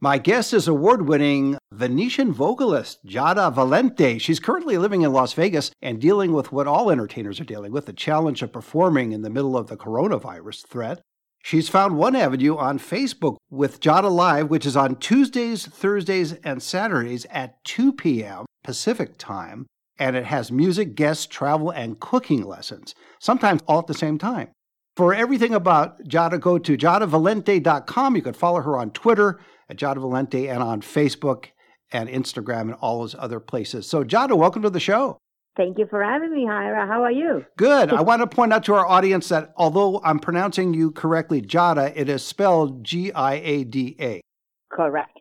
My guest is award winning Venetian vocalist Giada Valente. She's currently living in Las Vegas and dealing with what all entertainers are dealing with the challenge of performing in the middle of the coronavirus threat. She's found one avenue on Facebook with Giada Live, which is on Tuesdays, Thursdays, and Saturdays at 2 p.m. Pacific time. And it has music, guests, travel, and cooking lessons, sometimes all at the same time. For everything about Giada, go to giadavalente.com. You can follow her on Twitter at Giada Valente and on Facebook and Instagram and all those other places. So, Giada, welcome to the show. Thank you for having me, Hira. How are you? Good. I want to point out to our audience that although I'm pronouncing you correctly, Jada, it is spelled G I A D A. Correct.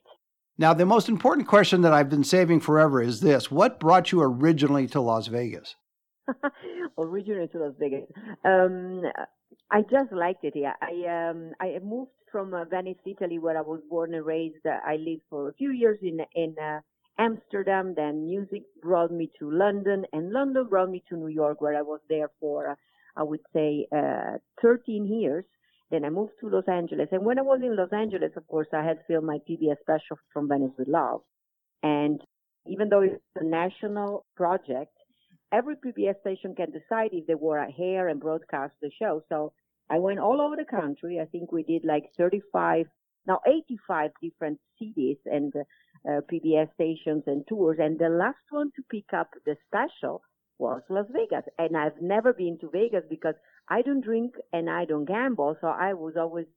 Now, the most important question that I've been saving forever is this What brought you originally to Las Vegas? Originally to Las Vegas. Um, I just liked it here. I um, I moved from uh, Venice, Italy, where I was born and raised. Uh, I lived for a few years in in uh, Amsterdam. Then music brought me to London, and London brought me to New York, where I was there for uh, I would say uh, 13 years. Then I moved to Los Angeles, and when I was in Los Angeles, of course, I had filmed my PBS special from Venice with Love, and even though it's a national project, every PBS station can decide if they to air and broadcast the show. So I went all over the country. I think we did like 35, now 85 different cities and uh, PBS stations and tours. And the last one to pick up the special was Las Vegas. And I've never been to Vegas because I don't drink and I don't gamble. So I was always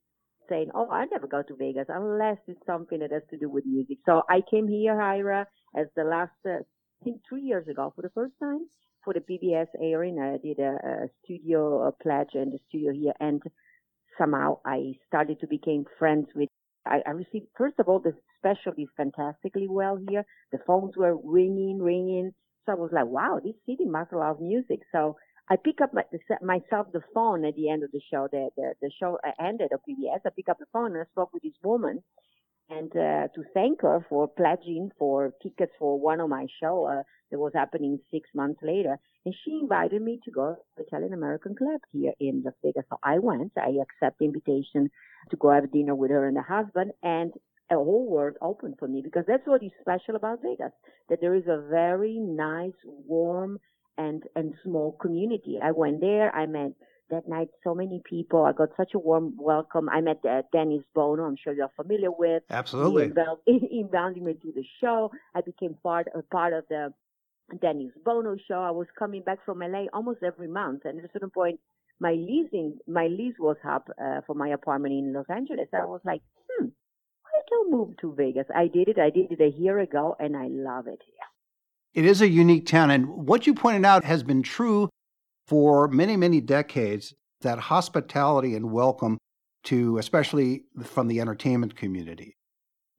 saying, oh, I never go to Vegas unless it's something that has to do with music. So I came here, Ira, as the last, uh, I think three years ago for the first time for the PBS airing. I did a, a studio a pledge and the studio here, and somehow I started to become friends with. I, I received first of all the special is fantastically well here. The phones were ringing, ringing. So I was like, wow, this city must love music. So I pick up my, myself the phone at the end of the show. The the, the show uh, ended of PBS. I pick up the phone and I spoke with this woman and uh, to thank her for pledging for tickets for one of my show uh, that was happening six months later. And she invited me to go to the Italian American Club here in Las Vegas. So I went. I accepted the invitation to go have dinner with her and her husband, and a whole world opened for me because that's what is special about Vegas. That there is a very nice, warm, and and small community. I went there. I met that night so many people. I got such a warm welcome. I met uh, Dennis Bono. I'm sure you're familiar with. Absolutely. He invited, he invited me to the show. I became part a part of the Dennis Bono show. I was coming back from LA almost every month, and at a certain point, my leasing my lease was up uh, for my apartment in Los Angeles. I was like, hmm, why don't move to Vegas? I did it. I did it a year ago, and I love it here. It is a unique town, and what you pointed out has been true for many, many decades that hospitality and welcome to, especially from the entertainment community.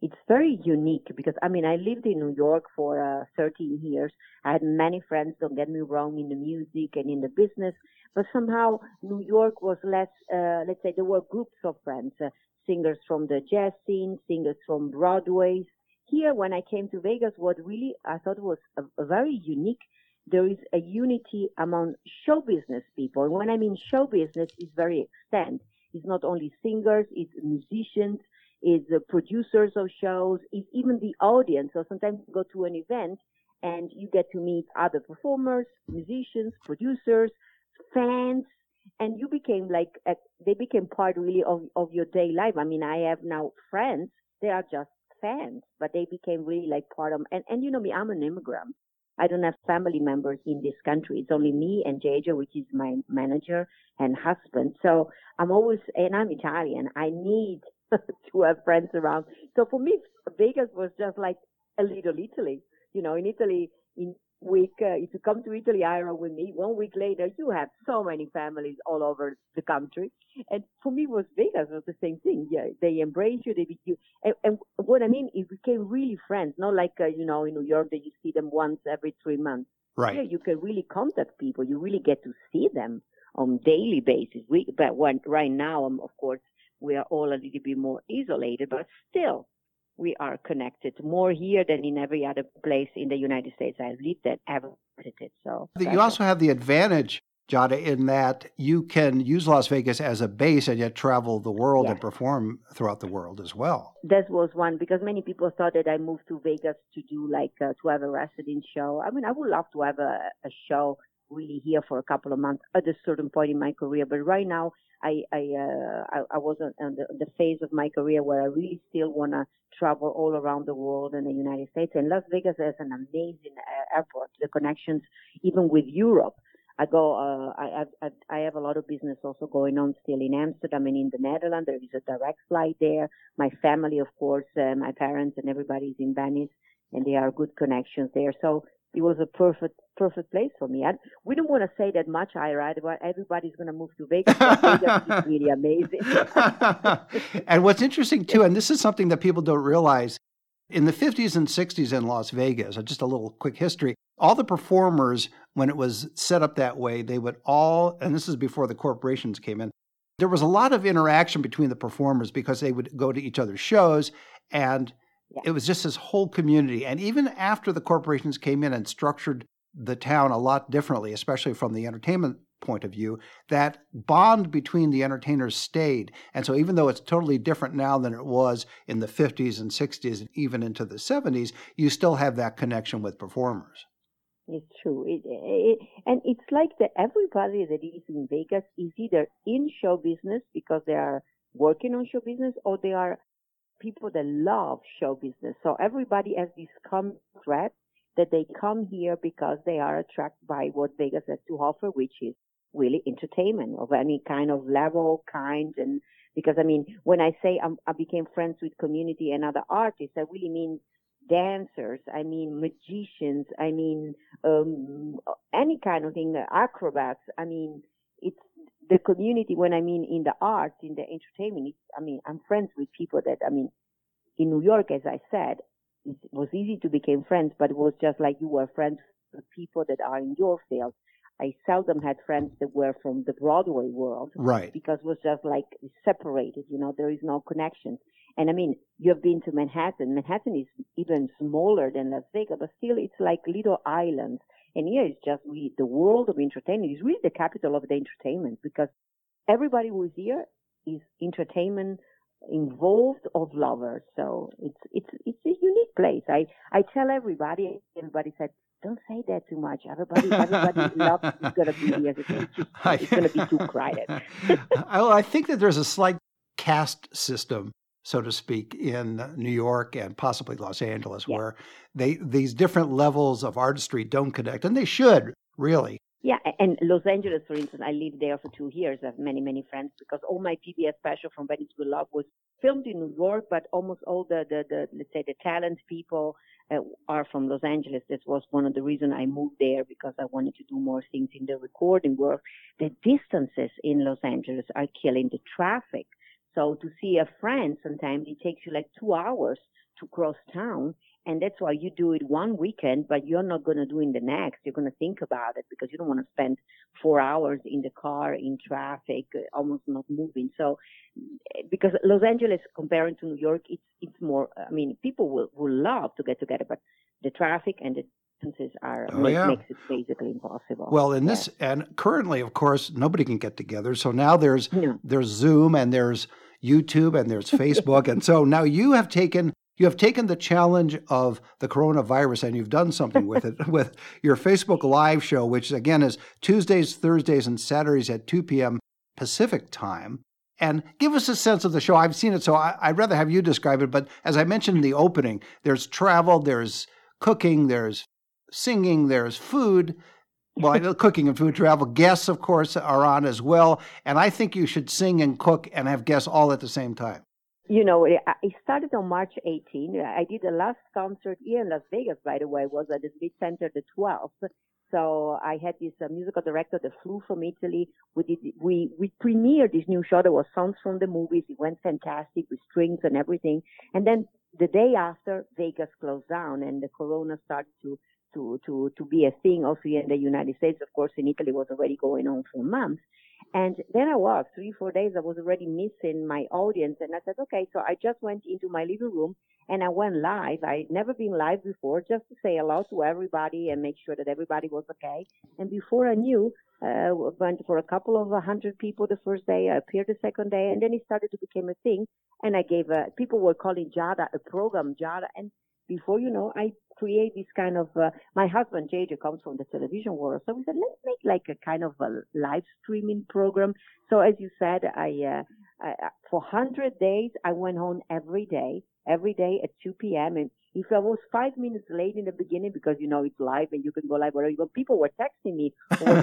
It's very unique because, I mean, I lived in New York for uh, 13 years. I had many friends, don't get me wrong, in the music and in the business, but somehow New York was less, uh, let's say, there were groups of friends, uh, singers from the jazz scene, singers from Broadway. Here, when I came to Vegas, what really I thought was a, a very unique there is a unity among show business people. And when I mean show business, it's very extended. It's not only singers, it's musicians, it's the producers of shows, it's even the audience. So sometimes you go to an event and you get to meet other performers, musicians, producers, fans, and you became like, a, they became part really of, of your day life. I mean, I have now friends, they are just fans, but they became really like part of, and, and you know me, I'm an immigrant. I don't have family members in this country. It's only me and JJ, which is my manager and husband. So I'm always, and I'm Italian. I need to have friends around. So for me, Vegas was just like a little Italy. You know, in Italy, in week, uh, if you come to Italy, Ira, with me, one week later, you have so many families all over the country. And for me, was Vegas was the same thing. Yeah, they embrace you, they be you. And, and what I mean, it became really friends, not like, uh, you know, in New York that you see them once every three months. Right. Here, you can really contact people. You really get to see them on daily basis. We, but when, right now, um, of course, we are all a little bit more isolated, but still, we are connected more here than in every other place in the United States I've lived and ever visited. So You also have the advantage, Giada, in that you can use Las Vegas as a base and yet travel the world and perform throughout the world as well. that was one because many people thought that I moved to Vegas to do like uh, to have a resident show. I mean, I would love to have a, a show really here for a couple of months at a certain point in my career, but right now I I uh, I, I was on on the, the phase of my career where I really still want to travel all around the world and the United States. And Las Vegas has an amazing uh, airport. The connections even with Europe. I go. Uh, I, have, I I have a lot of business also going on still in Amsterdam and in the Netherlands. There is a direct flight there. My family, of course, uh, my parents and everybody is in Venice, and there are good connections there. So it was a perfect perfect place for me. And we don't want to say that much, Ira. But everybody's going to move to Vegas. Vegas really amazing. and what's interesting too, and this is something that people don't realize, in the 50s and 60s in Las Vegas, just a little quick history, all the performers, when it was set up that way, they would all, and this is before the corporations came in, there was a lot of interaction between the performers because they would go to each other's shows and Yeah. it was just this whole community. And even after the corporations came in and structured the town a lot differently, especially from the entertainment point of view, that bond between the entertainers stayed. And so, even though it's totally different now than it was in the 50s and 60s and even into the 70s, you still have that connection with performers. It's true. It, it, and it's like that everybody that is in Vegas is either in show business because they are working on show business or they are people that love show business. So everybody has this common thread that they come here because they are attracted by what Vegas has to offer, which is really entertainment of any kind of level, kind, and because I mean, when I say I'm, I became friends with community and other artists, I really mean dancers, I mean magicians, I mean um, any kind of thing, acrobats. I mean, it's the community. When I mean in the arts, in the entertainment, it's, I mean, I'm friends with people that I mean, in New York, as I said, it was easy to become friends, but it was just like you were friends with people that are in your field. I seldom had friends that were from the Broadway world Right. because it was just like separated, you know, there is no connection. And I mean, you have been to Manhattan. Manhattan is even smaller than Las Vegas, but still it's like little islands. And here it's just really the world of entertainment is really the capital of the entertainment because everybody who is here is entertainment involved of lovers. So it's it's it's a unique place. I I tell everybody. Everybody said, "Don't say that too much." Everybody everybody loves is gonna be here. It's, just, it's gonna be too crowded. I, I think that there's a slight caste system, so to speak, in New York and possibly Los Angeles, Yeah. where they these different levels of artistry don't connect, and they should really. Yeah, and Los Angeles, for instance, I lived there for two years. I have many, many friends because all my PBS special from Venice with Love was filmed in New York, but almost all the, the, the let's say, the talent people uh, are from Los Angeles. This was one of the reasons I moved there because I wanted to do more things in the recording world. The distances in Los Angeles are killing the traffic. So to see a friend, sometimes it takes you like two hours to cross town. And that's why you do it one weekend, but you're not going to do it the next. You're going to think about it because you don't want to spend four hours in the car in traffic, uh, almost not moving. So, eh, because Los Angeles comparing to New York, it's it's more. I mean, people will will love to get together, but the traffic and the distances are Oh, make, yeah. makes it basically impossible. Well, in Yeah. this and currently, of course, nobody can get together. So now there's No. there's Zoom and there's YouTube and there's Facebook, and so now you have taken you have taken the challenge of the coronavirus and you've done something with it with your Facebook Live show, which again is Tuesdays, Thursdays, and Saturdays at 2 p.m. Pacific time. And give us a sense of the show. I've seen it, so I, I'd rather have you describe it. But as I mentioned in the opening, there's travel, there's cooking, there's singing, there's food. Well, I cooking and food travel. Guests, of course, are on as well. And I think you should sing and cook and have guests all at the same time. you know, it started on March 18. I did the last concert here in Las Vegas, by the way, was at the Smith Center the 12th. So I had this uh, musical director that flew from Italy. We did, we, we premiered this new show. that was songs from the movies. It went fantastic with strings and everything. And then the day after, Vegas closed down and the corona started to, to, to, to be a thing also in the United States. Of course, in Italy was already going on for months. And then I was three, four days. I was already missing my audience, and I said, okay. So I just went into my living room and I went live. I'd never been live before, just to say hello to everybody and make sure that everybody was okay. And before I knew, uh, went for a couple of a hundred people the first day. I appeared the second day, and then it started to become a thing. And I gave a, people were calling Giada a program, Giada. and before you know, I create this kind of, uh, my husband JJ comes from the television world. So we said, let's make like a kind of a live streaming program. So as you said, I, uh, I, for 100 days, I went home every day, every day at 2 p.m. And if I was five minutes late in the beginning, because you know it's live and you can go live wherever go, people were texting me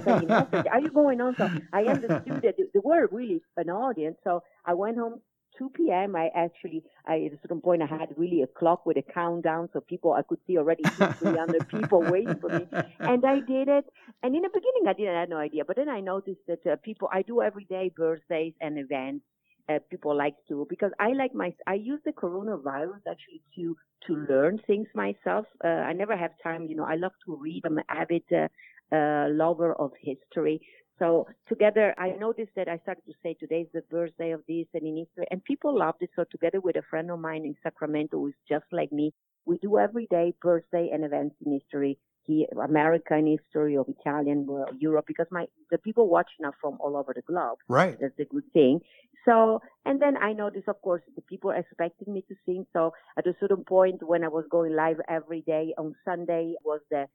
sending messages. Are you going on? So I understood that there were really an audience. So I went home 2 p.m. I actually, I, at a certain point, I had really a clock with a countdown, so people I could see already 300 people waiting for me, and I did it. And in the beginning, I didn't have no idea, but then I noticed that uh, people I do every day birthdays and events. Uh, people like to because I like my I use the coronavirus actually to to learn things myself. Uh, I never have time, you know. I love to read. I'm an avid uh, uh, lover of history. So together, I noticed that I started to say today is the birthday of this and in history, and people loved it. So together with a friend of mine in Sacramento who is just like me, we do every day birthday and events in history, here, American history of Italian, world, Europe, because my the people watching are from all over the globe. Right. That's the good thing. So, and then I noticed, of course, the people expected me to sing. So at a certain point when I was going live every day on Sunday was the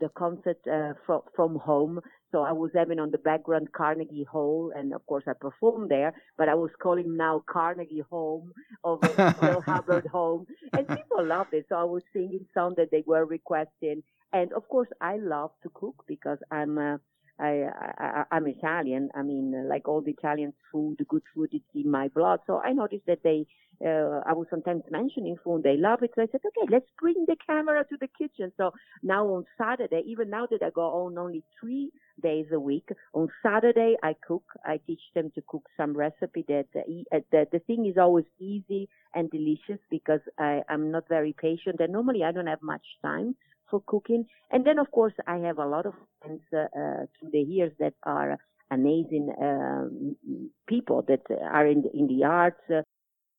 the concert uh, from from home. So I was having on the background Carnegie Hall, and of course I performed there. But I was calling now Carnegie Home over Pearl Hubbard Home, and people loved it. So I was singing songs that they were requesting, and of course I love to cook because I'm. Uh, I, I, I'm Italian. I mean, like all the Italian food, good food, is in my blood. So I noticed that they, uh, I was sometimes mentioning food, they love it. So I said, okay, let's bring the camera to the kitchen. So now on Saturday, even now that I go on only three days a week, on Saturday I cook. I teach them to cook some recipe that uh, the, the thing is always easy and delicious because I, I'm not very patient and normally I don't have much time for cooking. And then, of course, I have a lot of friends uh, uh, through the years that are amazing um, people that are in the, in the arts, uh,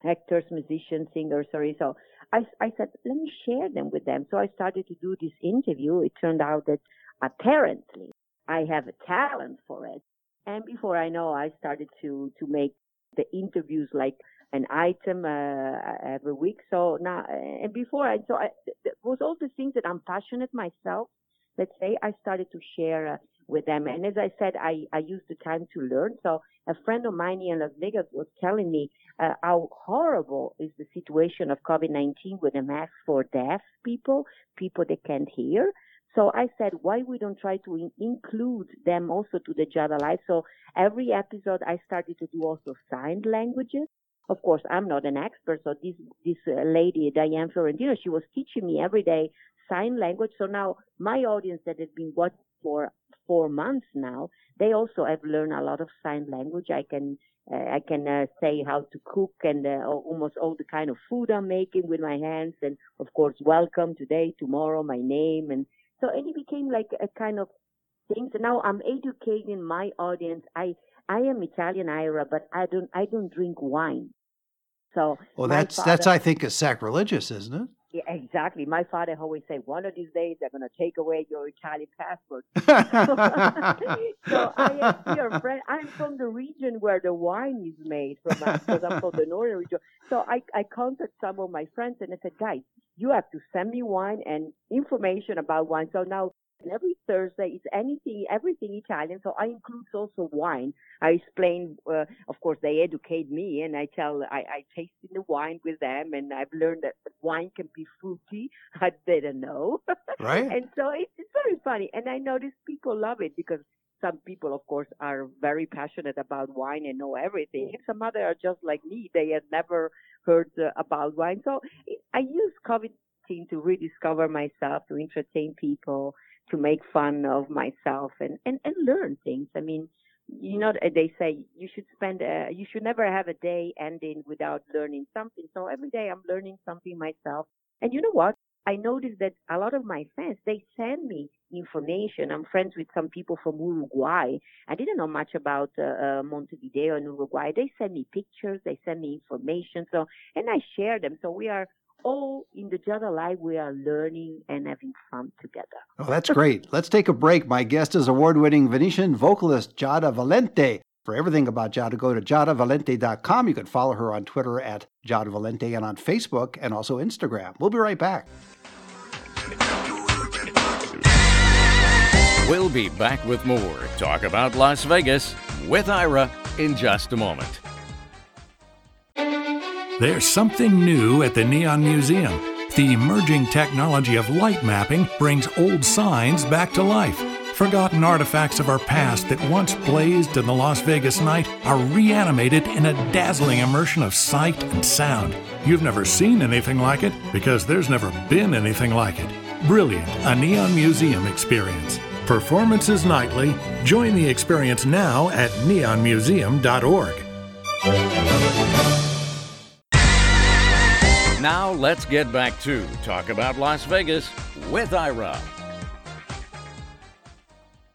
actors, musicians, singers, sorry. So I, I said, let me share them with them. So I started to do this interview. It turned out that apparently I have a talent for it. And before I know, I started to, to make the interviews like an item uh, every week. So now, and before I, so I, th- was all the things that I'm passionate myself. Let's say I started to share uh, with them. And as I said, I, I used the time to learn. So a friend of mine in Las Vegas was telling me uh, how horrible is the situation of COVID-19 with the mask for deaf people, people that can't hear. So I said, why we don't try to in- include them also to the Giada Live? So every episode I started to do also signed languages. Of course, I'm not an expert, so this this uh, lady Diane Florentino, she was teaching me every day sign language. So now my audience that has been watching for four months now, they also have learned a lot of sign language. I can uh, I can uh, say how to cook and uh, almost all the kind of food I'm making with my hands, and of course, welcome today, tomorrow, my name, and so and it became like a kind of thing. So now I'm educating my audience. I I am Italian Ira, but I don't I don't drink wine. So Well, that's that's I think is sacrilegious, isn't it? yeah, exactly. My father always say, one of these days they're gonna take away your Italian passport. so I am dear friend. I'm from the region where the wine is made from uh, because I'm from the northern region. So I I contacted some of my friends and I said, guys, you have to send me wine and information about wine. So now and every Thursday it's anything, everything Italian. So I include also wine. I explain, uh, of course, they educate me, and I tell, I, I taste the wine with them, and I've learned that wine can be fruity. I didn't know, right? and so it's, it's very funny. And I notice people love it because some people, of course, are very passionate about wine and know everything. Some other are just like me; they had never heard uh, about wine. So I use COVID to rediscover myself, to entertain people, to make fun of myself, and and and learn things. I mean, you know, they say you should spend, a, you should never have a day ending without learning something. So every day I'm learning something myself. And you know what? I noticed that a lot of my friends, they send me information. I'm friends with some people from Uruguay. I didn't know much about uh, uh, Montevideo and Uruguay. They send me pictures, they send me information. So, and I share them. So we are all in the Giada Live, we are learning and having fun together. Oh, that's great. Let's take a break. My guest is award winning Venetian vocalist Giada Valente. For everything about Giada, go to giadavalente.com. You can follow her on Twitter at Giada Valente and on Facebook and also Instagram. We'll be right back. We'll be back with more Talk About Las Vegas with Ira in just a moment. There's something new at the Neon Museum. The emerging technology of light mapping brings old signs back to life. Forgotten artifacts of our past that once blazed in the Las Vegas night are reanimated in a dazzling immersion of sight and sound. You've never seen anything like it because there's never been anything like it. Brilliant, a Neon Museum experience. Performances nightly. Join the experience now at neonmuseum.org. Now let's get back to Talk About Las Vegas with Ira.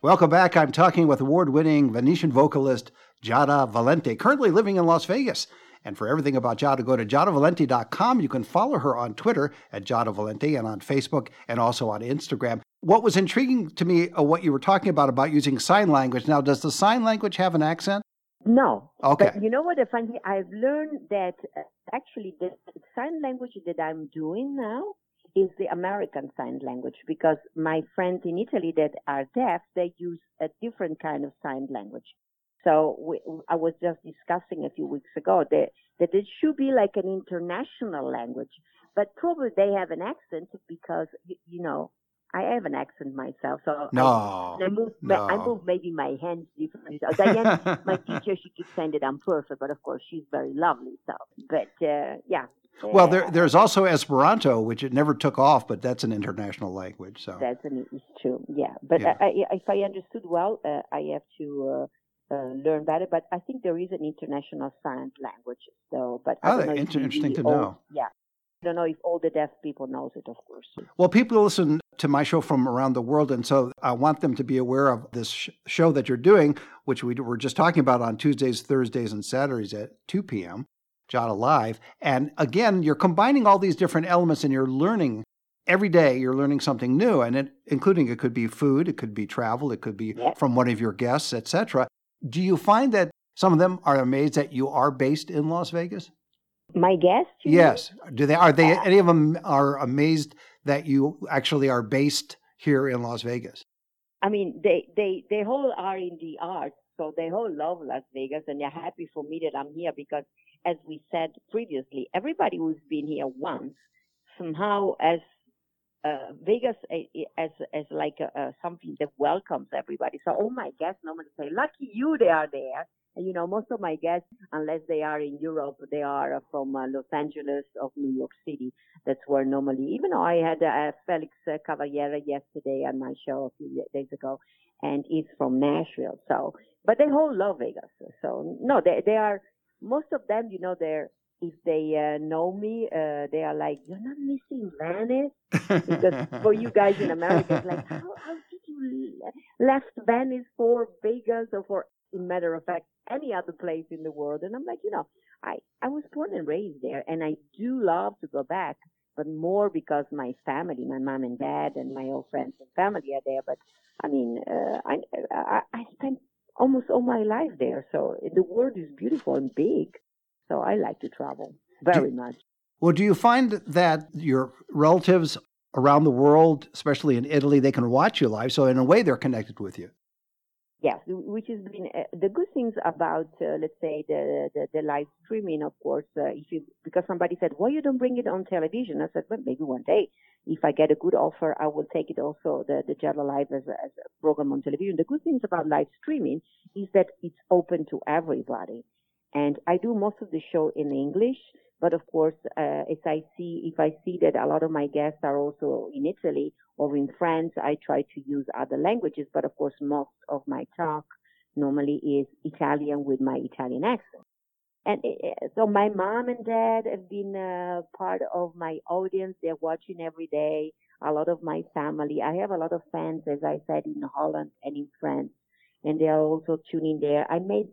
Welcome back. I'm talking with award winning Venetian vocalist Giada Valente, currently living in Las Vegas. And for everything about Giada, go to giadavalente.com. You can follow her on Twitter at Giada Valente and on Facebook and also on Instagram. What was intriguing to me, uh, what you were talking about, about using sign language. Now, does the sign language have an accent? No. Okay. But you know what? Funny, I've learned that uh, actually the sign language that I'm doing now is the American Sign Language because my friends in Italy that are deaf, they use a different kind of sign language. So we, I was just discussing a few weeks ago that, that it should be like an international language, but probably they have an accent because, you, you know, I have an accent myself, so No, I, I move. ma- I move maybe my hands differently. So Diane, my teacher, she keeps saying that I'm perfect, but of course she's very lovely. So, but uh, yeah. Well, Uh, there, there's also Esperanto, which it never took off, but that's an international language. So That's an it's true. Yeah, but Yeah. I, I, if I understood well, uh, I have to uh, uh, learn better. But I think there is an international sign language. So, but Oh, don't know if inter- we interesting to really know. Yeah, I don't know if all the deaf people knows it. Of course. Well, people listen to my show from around the world, and so I want them to be aware of this sh- show that you're doing, which we were just talking about on Tuesdays, Thursdays, and Saturdays at 2 p.m. Giada Alive. And again, you're combining all these different elements, and you're learning every day. You're learning something new, and it, including it could be food, it could be travel, it could be from one of your guests, etc. Do you find that some of them are amazed that you are based in Las Vegas? My guess. you mean? Yes. Do they are they Yeah. any of them are amazed that you actually are based here in Las Vegas? I mean, they, they, they all are in the arts, so they all love Las Vegas and they're happy for me that I'm here because as we said previously, everybody who's been here once somehow as uh, Vegas as as like a, a something that welcomes everybody. So all my guests normally say, "Lucky you, they are there." And you know, most of my guests, unless they are in Europe, they are from uh, Los Angeles or New York City. That's where normally. Even though I had uh, Felix uh, Cavaliere yesterday on my show a few days ago, and he's from Nashville. So, but they all love Vegas. So no, they they are most of them. You know, they're if they uh, know me, uh, they are like, "You're not missing Venice." because for you guys in America, it's like, how, how did you le- left Venice for Vegas or for, in matter of fact, any other place in the world? And I'm like, you know, I, I was born and raised there and I do love to go back, but more because my family, my mom and dad and my old friends and family are there. But I mean, uh, I, I, I spent almost all my life there. So the world is beautiful and big. So I like to travel very much. well, do you find that your relatives around the world, especially in Italy, they can watch you live? So in a way, they're connected with you. Yes, which has been uh, the good things about, uh, let's say, the, the the live streaming. Of course, uh, if you because somebody said, "Why you don't bring it on television?" I said, "Well, maybe one day, if I get a good offer, I will take it also the the Giada Live as a, as a program on television. The good things about live streaming is that it's open to everybody, and I do most of the show in English. But of course, uh, as I see, if I see that a lot of my guests are also in Italy or in France, I try to use other languages. But of course, most of my talk normally is Italian with my Italian accent. And uh, so my mom and dad have been uh, part of my audience. They're watching every day. A lot of my family. I have a lot of fans, as I said, in Holland and in France, and they are also tuning there. I made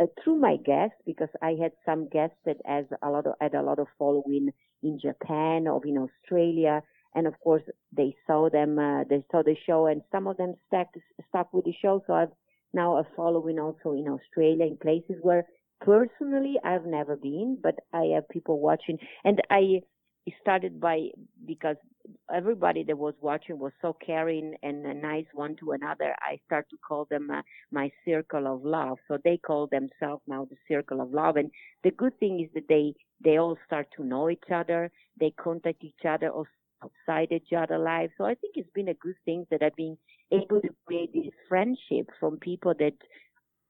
uh, through my guests because I had some guests that has a lot of had a lot of following in Japan or in Australia, and of course they saw them, uh, they saw the show, and some of them stuck stuck with the show. So I've now a following also in Australia in places where personally I've never been, but I have people watching, and I started by because everybody that was watching was so caring and nice one to another. I start to call them uh, my circle of love. So they call themselves now the circle of love. And the good thing is that they they all start to know each other. They contact each other outside each other lives. So I think it's been a good thing that I've been able to create this friendship from people that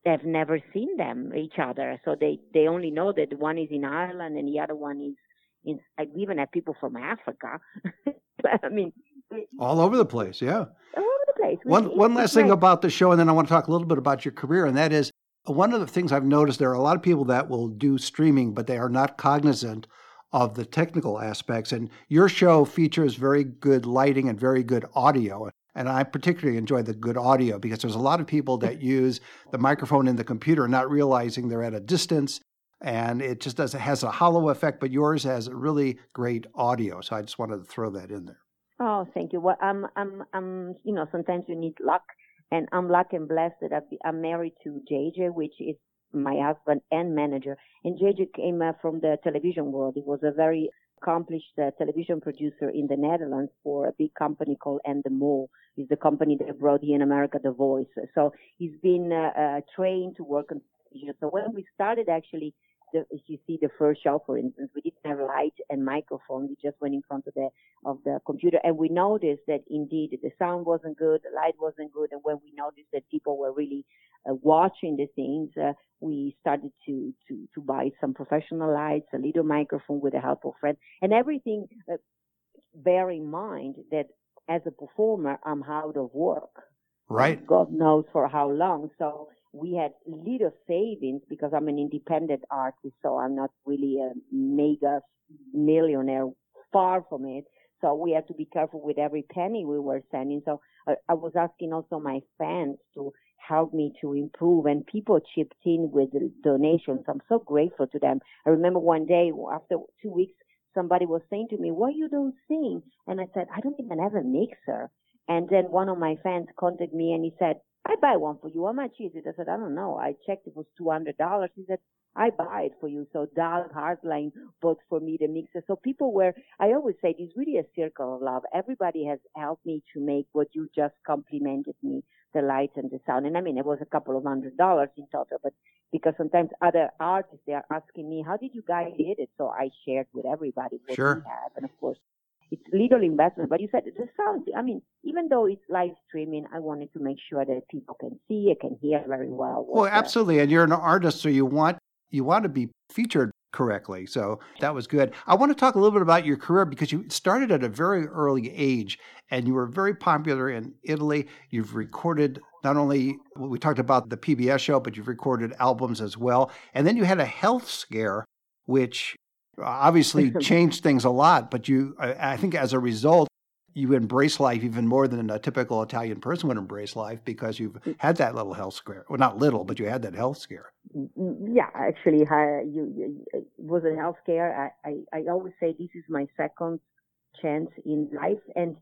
have never seen them each other. So they they only know that one is in Ireland and the other one is I we even have people from Africa. I mean, all over the place, yeah. All over the place. One one last thing about the show, and then I want to talk a little bit about your career, and that is one of the things I've noticed. There are a lot of people that will do streaming, but they are not cognizant of the technical aspects. And your show features very good lighting and very good audio. And I particularly enjoy the good audio because there's a lot of people that use the microphone in the computer not realizing they're at a distance and it just does it has a hollow effect, but yours has a really great audio. So I just wanted to throw that in there. Oh, thank you. Well, I'm, I'm, I'm, you know, sometimes you need luck, and I'm lucky and blessed that I'm married to JJ, which is my husband and manager. And JJ came uh, from the television world. He was a very accomplished uh, television producer in the Netherlands for a big company called Endemol. He's the company that brought in America The Voice. So he's been uh, uh, trained to work on. So when we started actually the, if you see the first show, for instance, we didn't have light and microphone. We just went in front of the of the computer, and we noticed that indeed the sound wasn't good, the light wasn't good, and when we noticed that people were really uh, watching the things, uh, we started to to to buy some professional lights, a little microphone with the help of friends, and everything. Uh, bear in mind that as a performer, I'm out of work. Right. God knows for how long. So we had little savings because I'm an independent artist, so I'm not really a mega millionaire, far from it. So we had to be careful with every penny we were sending. So I, I was asking also my fans to help me to improve and people chipped in with donations. I'm so grateful to them. I remember one day after two weeks, somebody was saying to me, why you don't sing? And I said, I don't even have a mixer. And then one of my fans contacted me and he said, I buy one for you. How much is it? I said, I don't know. I checked it was two hundred dollars. He said, I buy it for you. So Dal Hardline bought for me the mixer. So people were I always say it's really a circle of love. Everybody has helped me to make what you just complimented me, the light and the sound. And I mean it was a couple of hundred dollars in total, but because sometimes other artists they are asking me, How did you guys did it? So I shared with everybody what sure. we have. And of course it's little investment. But you said the sound, I mean, even though it's live streaming, I wanted to make sure that people can see it, can hear very well. Well, absolutely. And you're an artist, so you want you want to be featured correctly. So that was good. I want to talk a little bit about your career because you started at a very early age and you were very popular in Italy. You've recorded not only we talked about the PBS show, but you've recorded albums as well. And then you had a health scare which obviously changed things a lot, but you, I think as a result, you embrace life even more than a typical Italian person would embrace life because you've mm. had that little health scare. Well, not little, but you had that health scare. Mm, mm, yeah, actually, I, you, you, it was a health scare. I, I, I always say this is my second chance in life, and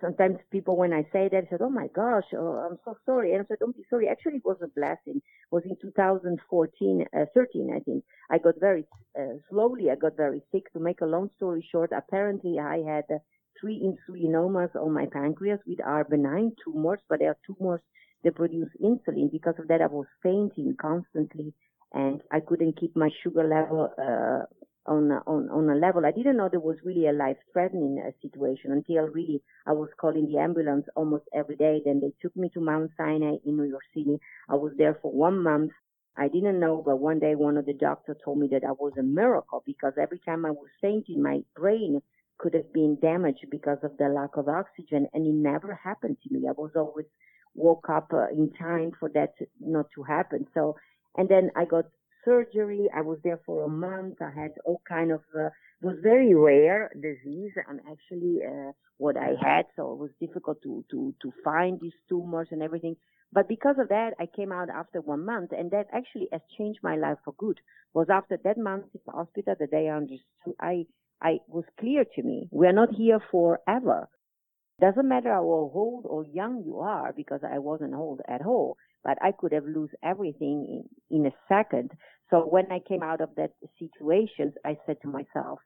sometimes people, when I say that, said, "Oh my gosh, oh, I'm so sorry," and I said, "Don't be sorry." Actually, it was a blessing. It was in 2014, uh, 13, I think. I got very uh, slowly. I got very sick. To make a long story short, apparently I had uh, three insulinomas on my pancreas, which are benign tumors, but they are tumors that produce insulin. Because of that, I was fainting constantly, and I couldn't keep my sugar level uh, on a, on on a level I didn't know there was really a life threatening uh, situation until really I was calling the ambulance almost every day. Then they took me to Mount Sinai in New York City. I was there for one month. I didn't know, but one day one of the doctors told me that I was a miracle because every time I was fainting, my brain could have been damaged because of the lack of oxygen, and it never happened to me. I was always woke up uh, in time for that not to happen. So, and then I got surgery. I was there for a month. I had all kind of uh, was very rare disease and actually uh, what I had, so it was difficult to to to find these tumors and everything. But because of that, I came out after one month, and that actually has changed my life for good. Was after that month in the hospital that I understood, I I was clear to me, we are not here forever. Doesn't matter how old or young you are, because I wasn't old at all, but I could have lost everything in, in a second. So when I came out of that situation, I said to myself,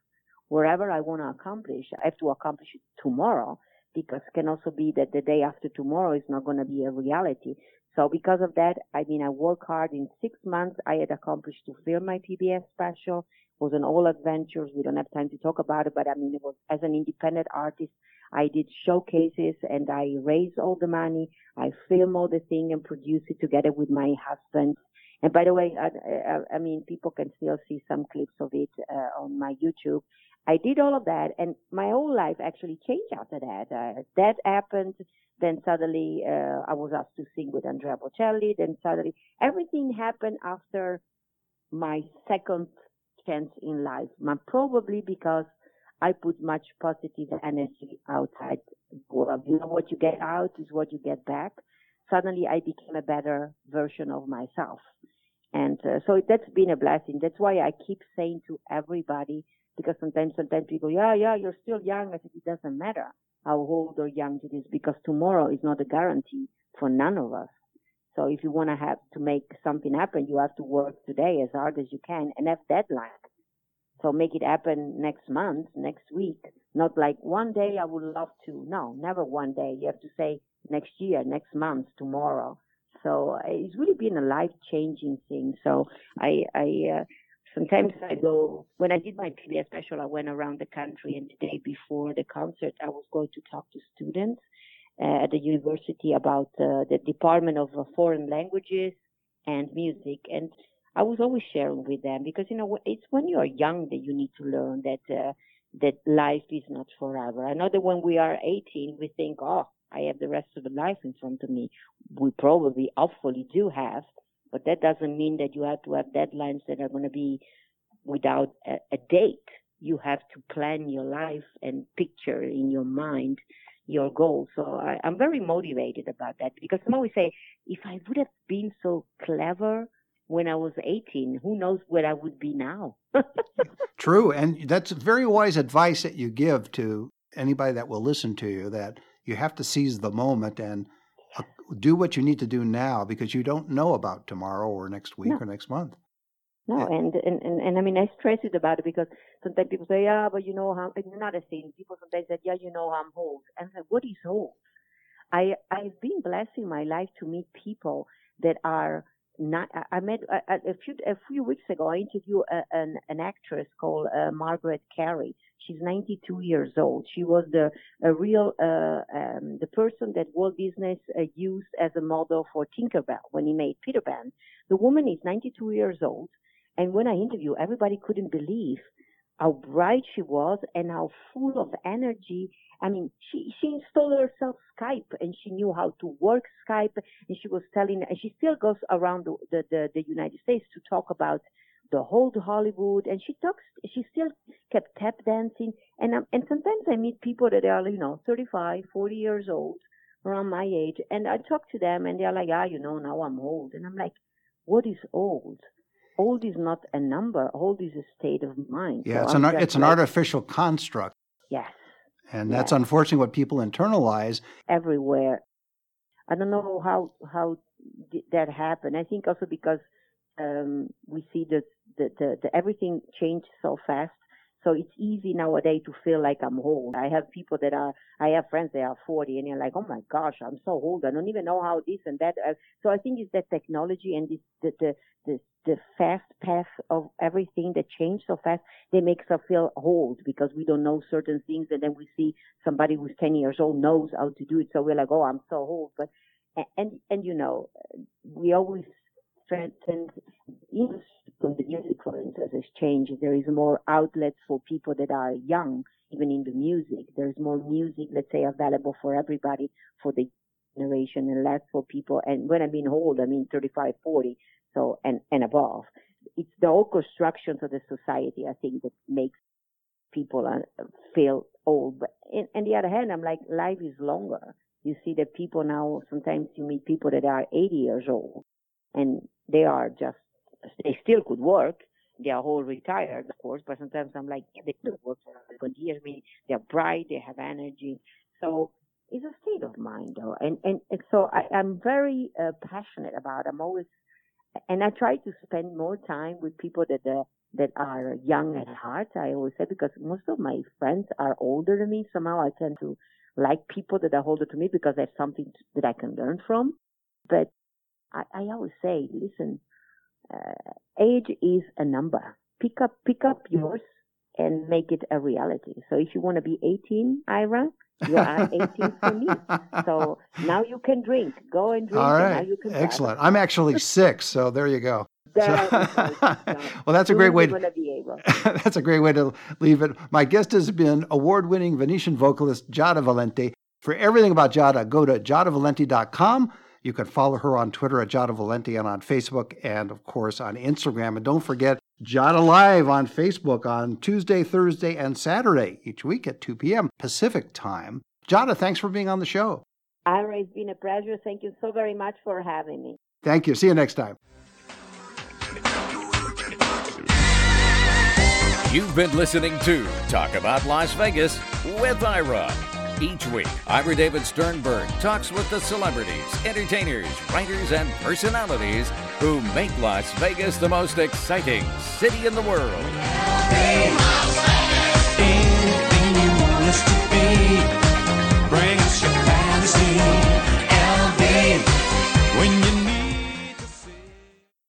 wherever I want to accomplish, I have to accomplish it tomorrow because it can also be that the day after tomorrow is not going to be a reality. So because of that, I mean, I worked hard in six months. I had accomplished to film my PBS special. It was an all adventures. We don't have time to talk about it, but I mean, it was as an independent artist. I did showcases and I raised all the money. I film all the thing and produce it together with my husband. And by the way, I, I, I mean, people can still see some clips of it uh, on my YouTube. I did all of that, and my whole life actually changed after that. Uh, that happened. Then suddenly, uh, I was asked to sing with Andrea Bocelli. Then suddenly, everything happened after my second chance in life. probably because I put much positive energy outside the world. You know, what you get out is what you get back. Suddenly, I became a better version of myself. And uh, so that's been a blessing. That's why I keep saying to everybody, because sometimes sometimes people, yeah, yeah, you're still young. I said it doesn't matter how old or young it is because tomorrow is not a guarantee for none of us. So if you want to have to make something happen, you have to work today as hard as you can and have deadline. So make it happen next month, next week. Not like one day I would love to. No, never one day. You have to say next year, next month, tomorrow. So uh, it's really been a life changing thing. So I, I, uh, sometimes I go, when I did my PBS special, I went around the country and the day before the concert, I was going to talk to students uh, at the university about uh, the Department of uh, Foreign Languages and Music. And I was always sharing with them because, you know, it's when you're young that you need to learn that, uh, that life is not forever. I know that when we are 18, we think, oh, I have the rest of the life in front of me. We probably, hopefully do have, but that doesn't mean that you have to have deadlines that are going to be without a, a date. You have to plan your life and picture in your mind your goals. So I, I'm very motivated about that because I always say, if I would have been so clever when I was 18, who knows where I would be now? True. And that's very wise advice that you give to anybody that will listen to you that you have to seize the moment and uh, do what you need to do now because you don't know about tomorrow or next week no. or next month. No, and, and, and, and I mean, I stress it about it because sometimes people say, yeah, but you know how, not a thing. People sometimes say, yeah, you know I'm old. And I say, what is old? I, I've been blessing my life to meet people that are not, I met a, a few, a few weeks ago, I interviewed a, an, an actress called uh, Margaret Kerry. She's 92 years old. She was the real uh, um, the person that Walt Disney uh, used as a model for Tinkerbell when he made Peter Pan. The woman is 92 years old, and when I interviewed, everybody couldn't believe how bright she was and how full of energy. I mean, she she installed herself Skype and she knew how to work Skype, and she was telling, and she still goes around the the, the, the United States to talk about the whole Hollywood, and she talks. She still kept tap dancing, and um, and sometimes I meet people that are you know 35, 40 years old, around my age, and I talk to them, and they're like, ah, you know, now I'm old, and I'm like, what is old? Old is not a number. Old is a state of mind. Yeah, so it's I'm an it's an artificial construct, Yes, and that's Yeah. unfortunately what people internalize. everywhere. I don't know how how did that happened. I think also because um, we see that the, the, the everything changed so fast. So it's easy nowadays to feel like I'm old. I have people that are, I have friends that are 40 and you're like, oh my gosh, I'm so old. I don't even know how this and that. Uh, so I think it's that technology and this, the, the, the, the fast path of everything that changed so fast, they makes us feel old because we don't know certain things and then we see somebody who's 10 years old knows how to do it. So we're like, oh, I'm so old. But, and, and you know, we always strengthened even from the music, for instance, has changed. There is more outlets for people that are young, even in the music. There's more music, let's say, available for everybody, for the generation, and less for people. And when I mean old, I mean 35, 40, so and and above. It's the whole construction of the society, I think, that makes people uh, feel old. But in, on the other hand, I'm like, life is longer. You see that people now, sometimes you meet people that are 80 years old and they are just they still could work. They are all retired, of course, but sometimes I'm like, yeah, they could work for 20 years. I mean, they're bright, they have energy. So it's a state of mind, though. And, and, and so I, I'm very uh, passionate about, I'm always, and I try to spend more time with people that, uh, that are young at heart. I always say, because most of my friends are older than me. Somehow I tend to like people that are older to me because there's something that I can learn from. But I, I always say, listen, uh, age is a number. Pick up, pick up yours and make it a reality. So if you want to be 18, Ira, you are 18 for me. So now you can drink. Go and drink. All right. Excellent. I'm actually six, so there you go. So, well, that's a great way to. that's a great way to leave it. My guest has been award-winning Venetian vocalist Giada Valente. For everything about Giada, go to giadavalenti.com. You can follow her on Twitter at Giada Valenti and on Facebook and, of course, on Instagram. And don't forget Giada Live on Facebook on Tuesday, Thursday, and Saturday each week at 2 p.m. Pacific time. Giada, thanks for being on the show. Ira, it's been a pleasure. Thank you so very much for having me. Thank you. See you next time. You've been listening to Talk About Las Vegas with Ira. Each week, Ira David Sternberg talks with the celebrities, entertainers, writers, and personalities who make Las Vegas the most exciting city in the world. Anything